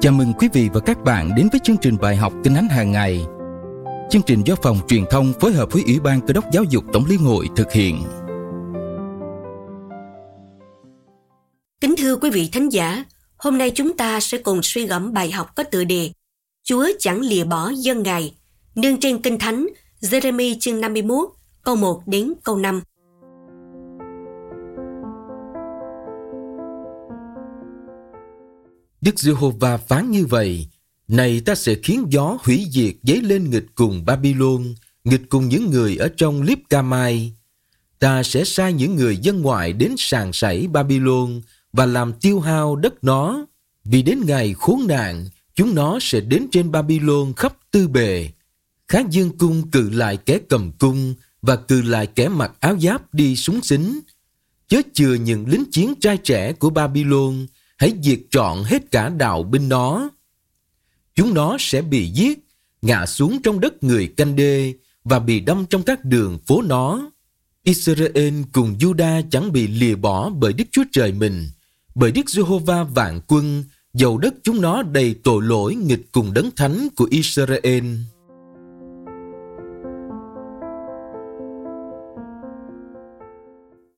Chào mừng quý vị và các bạn đến với chương trình bài học Kinh Thánh hàng ngày. Chương trình do phòng truyền thông phối hợp với Ủy ban Cơ đốc Giáo dục Tổng liên hội thực hiện. Kính thưa quý vị thánh giả, hôm nay chúng ta sẽ cùng suy gẫm bài học có tựa đề Chúa chẳng lìa bỏ dân Ngài, nương trên Kinh Thánh Jeremy chương 51, câu 1 đến câu 5. Đức Giê-hô-va phán như vậy, này ta sẽ khiến gió hủy diệt dấy lên nghịch cùng Babylon, nghịch cùng những người ở trong Líp Camai. Ta sẽ sai những người dân ngoại đến sàn sảy Babylon và làm tiêu hao đất nó. Vì đến ngày khốn nạn, chúng nó sẽ đến trên Babylon khắp tư bề. Khá dương cung cự lại kẻ cầm cung và cự lại kẻ mặc áo giáp đi súng xính. Chớ chừa những lính chiến trai trẻ của Babylon, hãy diệt trọn hết cả đạo binh nó. Chúng nó sẽ bị giết, ngã xuống trong đất người canh đê và bị đâm trong các đường phố nó. Israel cùng Juda chẳng bị lìa bỏ bởi Đức Chúa Trời mình, bởi Đức Giê-hô-va vạn quân, dầu đất chúng nó đầy tội lỗi nghịch cùng đấng thánh của Israel.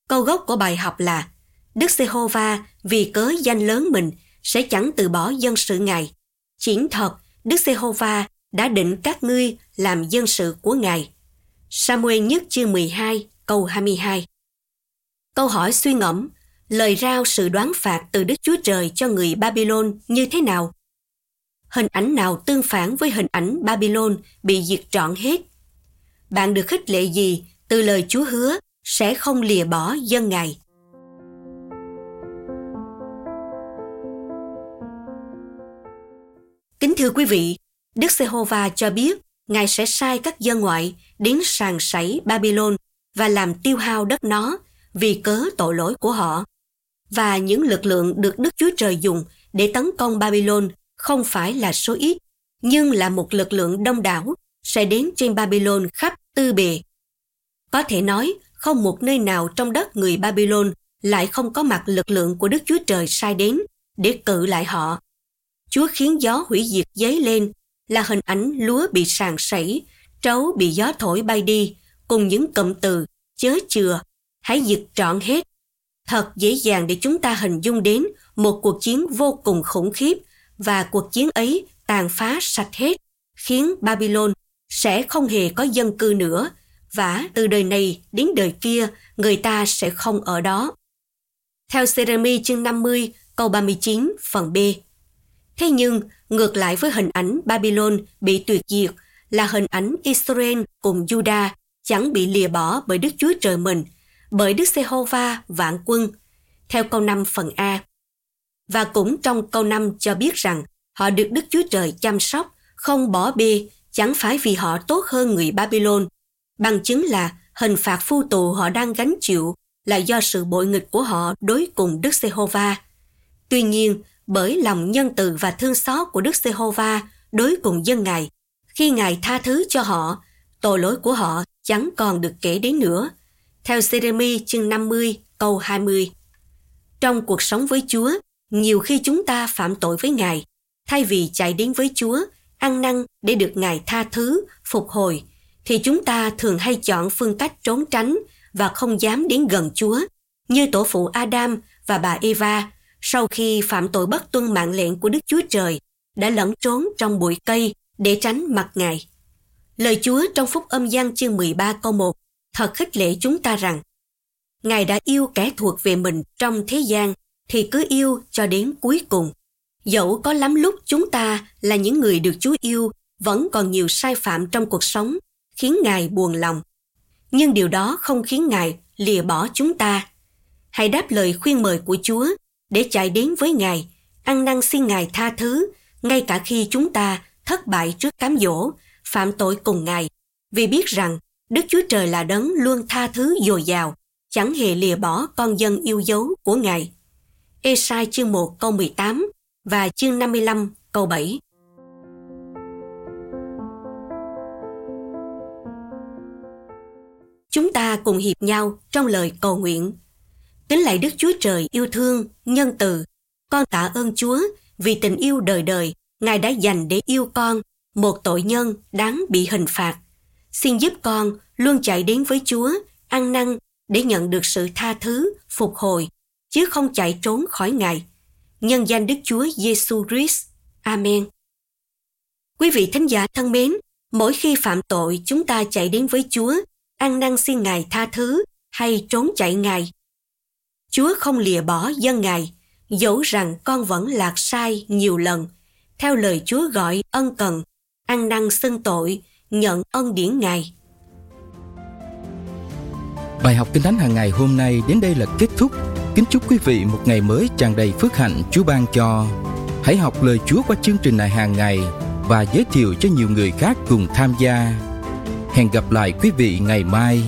Câu gốc của bài học là Đức Giê-hô-va vì cớ danh lớn mình sẽ chẳng từ bỏ dân sự Ngài. Chính thật, Đức Giê-hô-va đã định các ngươi làm dân sự của Ngài. Samuel nhất chương 12, câu 22. Câu hỏi suy ngẫm, lời rao sự đoán phạt từ Đức Chúa Trời cho người Babylon như thế nào? Hình ảnh nào tương phản với hình ảnh Babylon bị diệt trọn hết? Bạn được khích lệ gì từ lời Chúa hứa sẽ không lìa bỏ dân Ngài? Kính thưa quý vị, Đức Giê-hô-va cho biết Ngài sẽ sai các dân ngoại đến sàn sảy Babylon và làm tiêu hao đất nó vì cớ tội lỗi của họ. Và những lực lượng được Đức Chúa Trời dùng để tấn công Babylon không phải là số ít, nhưng là một lực lượng đông đảo sẽ đến trên Babylon khắp tư bề. Có thể nói, không một nơi nào trong đất người Babylon lại không có mặt lực lượng của Đức Chúa Trời sai đến để cự lại họ Chúa khiến gió hủy diệt dấy lên là hình ảnh lúa bị sàn sảy, trấu bị gió thổi bay đi, cùng những cụm từ chớ chừa, hãy diệt trọn hết. Thật dễ dàng để chúng ta hình dung đến một cuộc chiến vô cùng khủng khiếp và cuộc chiến ấy tàn phá sạch hết, khiến Babylon sẽ không hề có dân cư nữa và từ đời này đến đời kia người ta sẽ không ở đó. Theo Jeremy chương 50 câu 39 phần B. Thế nhưng, ngược lại với hình ảnh Babylon bị tuyệt diệt là hình ảnh Israel cùng Judah chẳng bị lìa bỏ bởi Đức Chúa Trời mình, bởi Đức Giê-hô-va vạn quân, theo câu 5 phần A. Và cũng trong câu 5 cho biết rằng họ được Đức Chúa Trời chăm sóc, không bỏ bê, chẳng phải vì họ tốt hơn người Babylon. Bằng chứng là hình phạt phu tù họ đang gánh chịu là do sự bội nghịch của họ đối cùng Đức Giê-hô-va. Tuy nhiên, bởi lòng nhân từ và thương xót của Đức Giê-hô-va đối cùng dân Ngài. Khi Ngài tha thứ cho họ, tội lỗi của họ chẳng còn được kể đến nữa. Theo Jeremy chương 50 câu 20. Trong cuộc sống với Chúa, nhiều khi chúng ta phạm tội với Ngài, thay vì chạy đến với Chúa, ăn năn để được Ngài tha thứ, phục hồi, thì chúng ta thường hay chọn phương cách trốn tránh và không dám đến gần Chúa, như tổ phụ Adam và bà Eva sau khi phạm tội bất tuân mạng lệnh của Đức Chúa Trời, đã lẫn trốn trong bụi cây để tránh mặt Ngài. Lời Chúa trong Phúc âm gian chương 13 câu 1 thật khích lệ chúng ta rằng Ngài đã yêu kẻ thuộc về mình trong thế gian thì cứ yêu cho đến cuối cùng. Dẫu có lắm lúc chúng ta là những người được Chúa yêu vẫn còn nhiều sai phạm trong cuộc sống khiến Ngài buồn lòng. Nhưng điều đó không khiến Ngài lìa bỏ chúng ta. Hãy đáp lời khuyên mời của Chúa để chạy đến với Ngài, ăn năn xin Ngài tha thứ, ngay cả khi chúng ta thất bại trước cám dỗ, phạm tội cùng Ngài, vì biết rằng Đức Chúa Trời là đấng luôn tha thứ dồi dào, chẳng hề lìa bỏ con dân yêu dấu của Ngài. Esai chương 1 câu 18 và chương 55 câu 7. Chúng ta cùng hiệp nhau trong lời cầu nguyện Kính lạy Đức Chúa Trời yêu thương, nhân từ, con tạ ơn Chúa vì tình yêu đời đời, Ngài đã dành để yêu con, một tội nhân đáng bị hình phạt. Xin giúp con luôn chạy đến với Chúa, ăn năn để nhận được sự tha thứ, phục hồi, chứ không chạy trốn khỏi Ngài. Nhân danh Đức Chúa Giêsu Christ. Amen. Quý vị thính giả thân mến, mỗi khi phạm tội chúng ta chạy đến với Chúa, ăn năn xin Ngài tha thứ hay trốn chạy Ngài. Chúa không lìa bỏ dân Ngài, dẫu rằng con vẫn lạc sai nhiều lần. Theo lời Chúa gọi ân cần, ăn năn xưng tội, nhận ân điển Ngài. Bài học Kinh Thánh hàng ngày hôm nay đến đây là kết thúc. Kính chúc quý vị một ngày mới tràn đầy phước hạnh Chúa ban cho. Hãy học lời Chúa qua chương trình này hàng ngày và giới thiệu cho nhiều người khác cùng tham gia. Hẹn gặp lại quý vị ngày mai.